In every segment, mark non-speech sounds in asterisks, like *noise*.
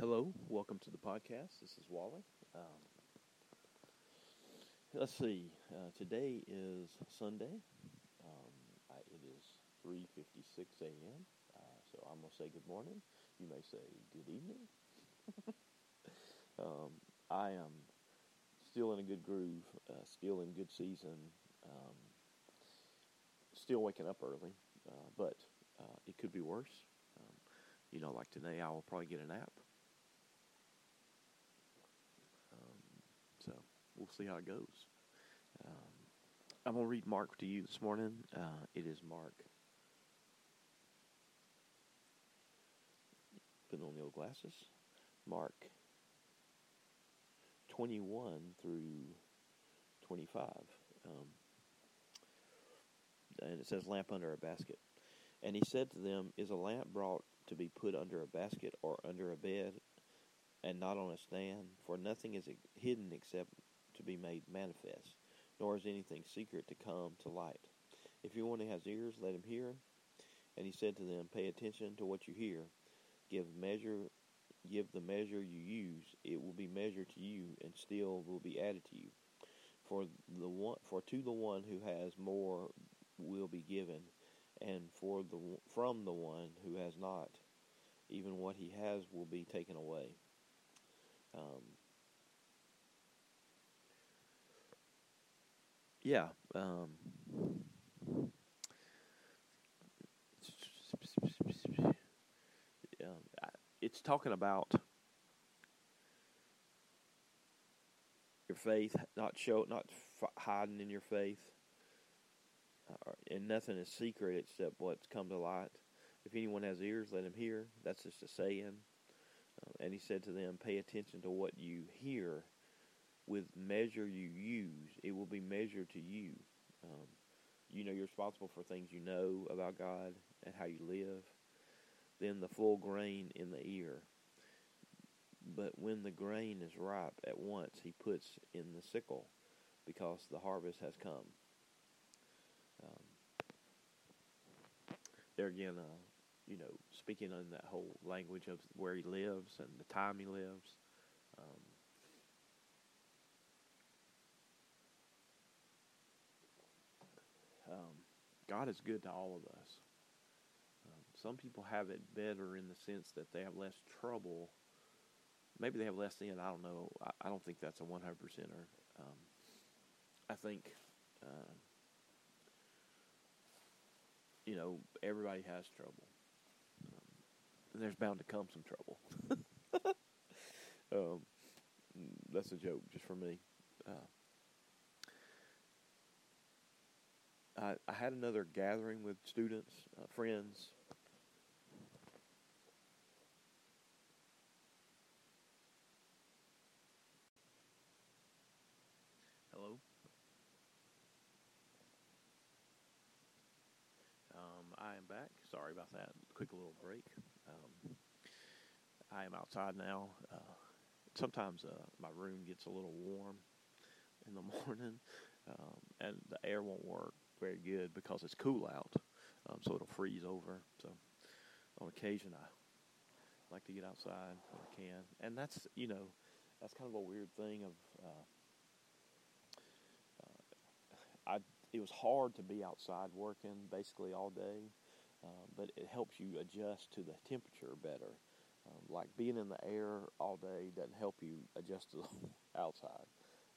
Hello, welcome to the podcast. This is Wally. Um, let's see. Uh, today is Sunday. Um, I, it is three fifty six a.m. Uh, so I'm gonna say good morning. You may say good evening. *laughs* um, I am still in a good groove. Uh, still in good season. Um, still waking up early, uh, but uh, it could be worse. Um, you know, like today, I will probably get a nap. We'll see how it goes. Um, I'm going to read Mark to you this morning. Uh, it is Mark. Putting on the old glasses. Mark 21 through 25. Um, and it says, lamp under a basket. And he said to them, Is a lamp brought to be put under a basket or under a bed and not on a stand? For nothing is hidden except to be made manifest, nor is anything secret to come to light. If anyone has ears, let him hear. And he said to them, Pay attention to what you hear. Give measure give the measure you use, it will be measured to you, and still will be added to you. For the one, for to the one who has more will be given, and for the from the one who has not, even what he has will be taken away. Um, yeah. Um, it's talking about your faith, not show, not hiding in your faith, uh, and nothing is secret except what's come to light. If anyone has ears, let him hear. That's just a saying. Uh, and he said to them, "Pay attention to what you hear." With measure you use, it will be measured to you. Um, you know, you're responsible for things you know about God and how you live. Then the full grain in the ear. But when the grain is ripe, at once he puts in the sickle, because the harvest has come. Um, there again, uh, you know, speaking in that whole language of where he lives and the time he lives. Um, God is good to all of us. Um, some people have it better in the sense that they have less trouble. Maybe they have less sin. I don't know. I, I don't think that's a 100 percenter. Um, I think, uh, you know, everybody has trouble. Um, there's bound to come some trouble. *laughs* Um, that's a joke just for me. Uh, I, I had another gathering with students, uh, friends. Hello. Um, I am back. Sorry about that. Quick little break. Um, I am outside now. Uh, sometimes uh, my room gets a little warm in the *laughs* morning, um, and the air won't work very good because it's cool out, um, so it'll freeze over. So on occasion, I like to get outside when I can, and that's you know that's kind of a weird thing of. Uh, uh, I it was hard to be outside working basically all day, um, but it helps you adjust to the temperature better. Um, like being in the air all day doesn't help you adjust to the *laughs* outside.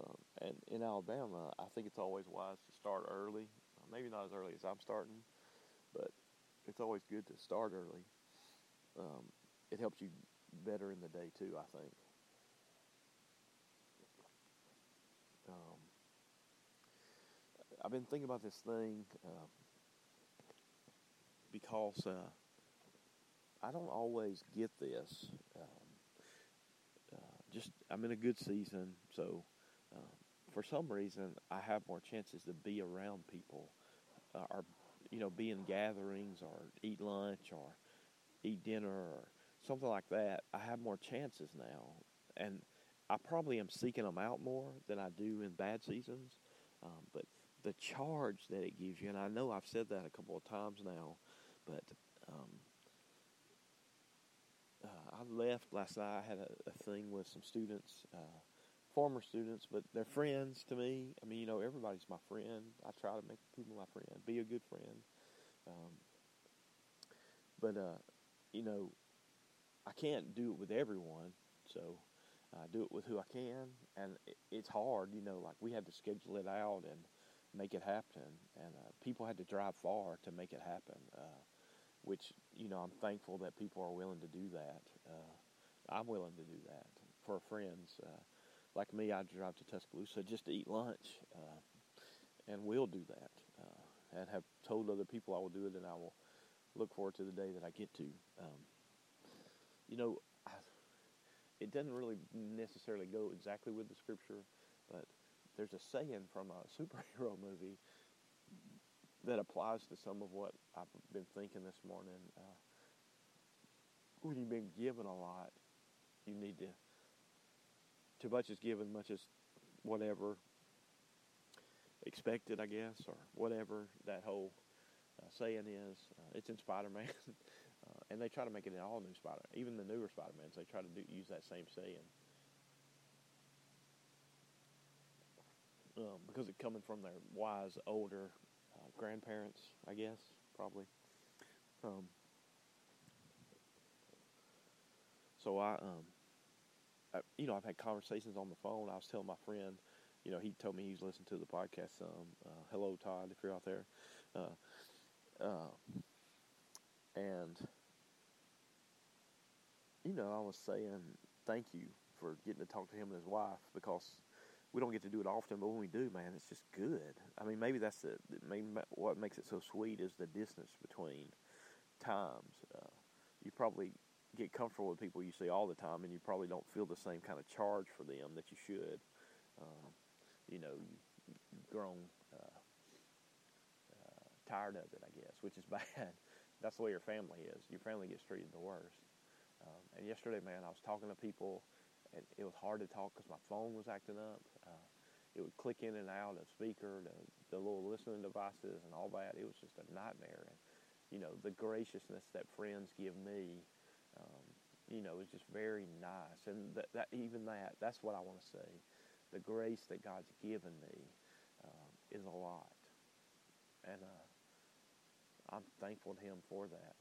Um, and in Alabama, I think it's always wise to start early maybe not as early as I'm starting, but it's always good to start early. Um, it helps you better in the day too, I think. Um, I've been thinking about this thing uh, because uh, I don't always get this. Um, uh, just I'm in a good season, so um, for some reason I have more chances to be around people uh, or you know be in gatherings or eat lunch or eat dinner or something like that, I have more chances now, and I probably am seeking them out more than I do in bad seasons. Um, but the charge that it gives you, and I know I've said that a couple of times now, but um, uh, I left last night, I had a, a thing with some students, uh, former students, but they're friends to me. I mean, you know, everybody's my friend. I try to make people my friend, be a good friend. Um, but uh, you know, I can't do it with everyone, so I do it with who I can, and it, it's hard. You know, like we had to schedule it out and make it happen, and uh, people had to drive far to make it happen. Uh, which you know, I'm thankful that people are willing to do that. Uh, I'm willing to do that for friends. Uh, like me, I drive to Tuscaloosa just to eat lunch, uh, and will do that, uh, and have told other people I will do it, and I will look forward to the day that I get to. Um, you know, I, it doesn't really necessarily go exactly with the scripture, but there's a saying from a *laughs* superhero movie that applies to some of what I've been thinking this morning. Uh, when you've been given a lot, you need to. Too much is given, much is whatever expected, I guess, or whatever that whole uh, saying is. Uh, it's in Spider Man. *laughs* uh, and they try to make it in all new Spider Even the newer Spider Mans, they try to do, use that same saying. Um, because it's coming from their wise, older uh, grandparents, I guess, probably. Um, so I, um, You know, I've had conversations on the phone. I was telling my friend, you know, he told me he's listened to the podcast. Um, uh, hello, Todd, if you're out there. Uh, uh, and, you know, I was saying thank you for getting to talk to him and his wife because we don't get to do it often, but when we do, man, it's just good. I mean, maybe that's the, maybe what makes it so sweet is the distance between times. Uh, you probably get comfortable with people you see all the time, and you probably don't feel the same kind of charge for them that you should. Um, you know, you, you've grown uh, tired of it, I guess, which is *laughs* bad. That's the way your family is. Your family gets treated the worst. Um, and yesterday, man, I was talking to people, and it was hard to talk because my phone was acting up. Uh, it would click in and out of speaker, the, the little listening devices, and all that. It was just a nightmare. And you know, the graciousness that friends give me, you know, it's just very nice. And that, that even that, that's what I want to say. The grace that God's given me um, is a lot. And uh, I'm thankful to Him for that,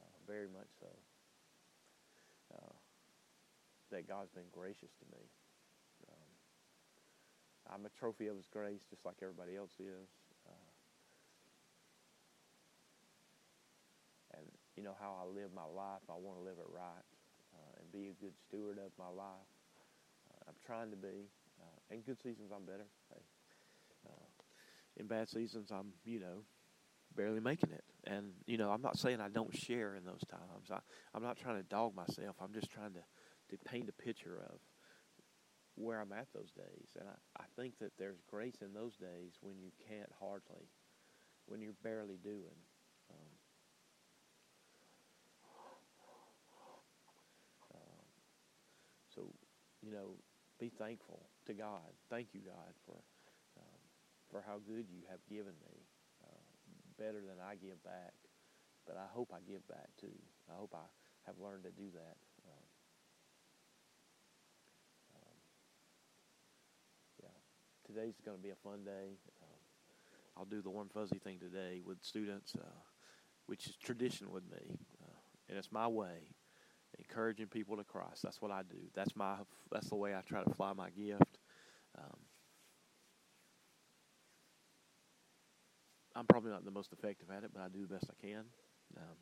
uh, very much so. Uh, that God's been gracious to me. Um, I'm a trophy of His grace, just like everybody else is. Uh, and you know how I live my life. I want to live it right be a good steward of my life. Uh, I'm trying to be. Uh, in good seasons, I'm better. Hey, in bad seasons, I'm you know barely making it. And you know, I'm not saying I don't share in those times. I, I'm not trying to dog myself. I'm just trying to, to paint a picture of where I'm at those days. And I, I think that there's grace in those days when you can't hardly, when you're barely doing. Um, um, so, you know, be thankful to God. Thank you, God, for um, for how good you have given me better than I give back. But I hope I give back too. I hope I have learned to do that. Um, um, yeah, today's going to be a fun day. Um, I'll do the warm fuzzy thing today with students, uh, which is tradition with me, uh, and it's my way. Encouraging people to Christ. That's what I do. That's my. That's the way I try to fly my gift. Um, I'm probably not the most effective at it, but I do the best I can. Um,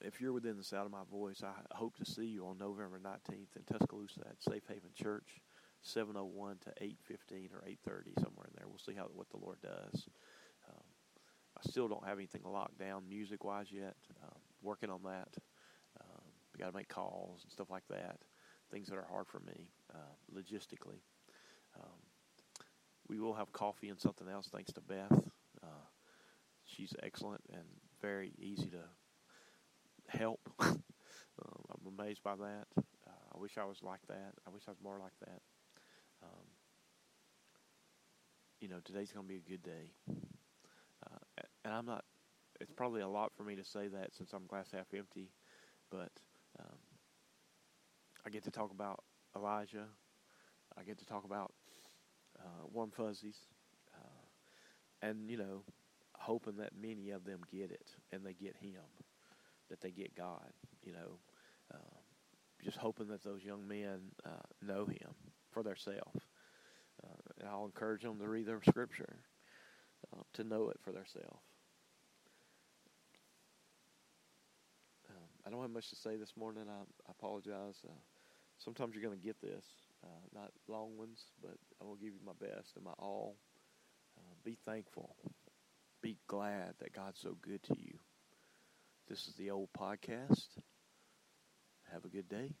if you're within the sound of my voice, I hope to see you on November 19th in Tuscaloosa at Safe Haven Church, 701 to 815 or 830, somewhere in there. We'll see how what the Lord does. I still don't have anything locked down music wise yet. Um, working on that. Um, got to make calls and stuff like that. Things that are hard for me uh, logistically. Um, we will have coffee and something else thanks to Beth. Uh, she's excellent and very easy to help. *laughs* um, I'm amazed by that. Uh, I wish I was like that. I wish I was more like that. Um, you know, today's going to be a good day. And I'm not it's probably a lot for me to say that since I'm glass half empty, but um, I get to talk about Elijah. I get to talk about uh, warm fuzzies, uh, and you know, hoping that many of them get it and they get Him, that they get God. You know, uh, just hoping that those young men uh, know Him for themselves. Uh, and I'll encourage them to read their Scripture, uh, to know it for themselves. Um, I don't have much to say this morning. I, I apologize. Uh, sometimes you're going to get this, uh, not long ones, but I will give you my best and my all. Uh, be thankful. Be glad that God's so good to you. This is the old podcast. Have a good day.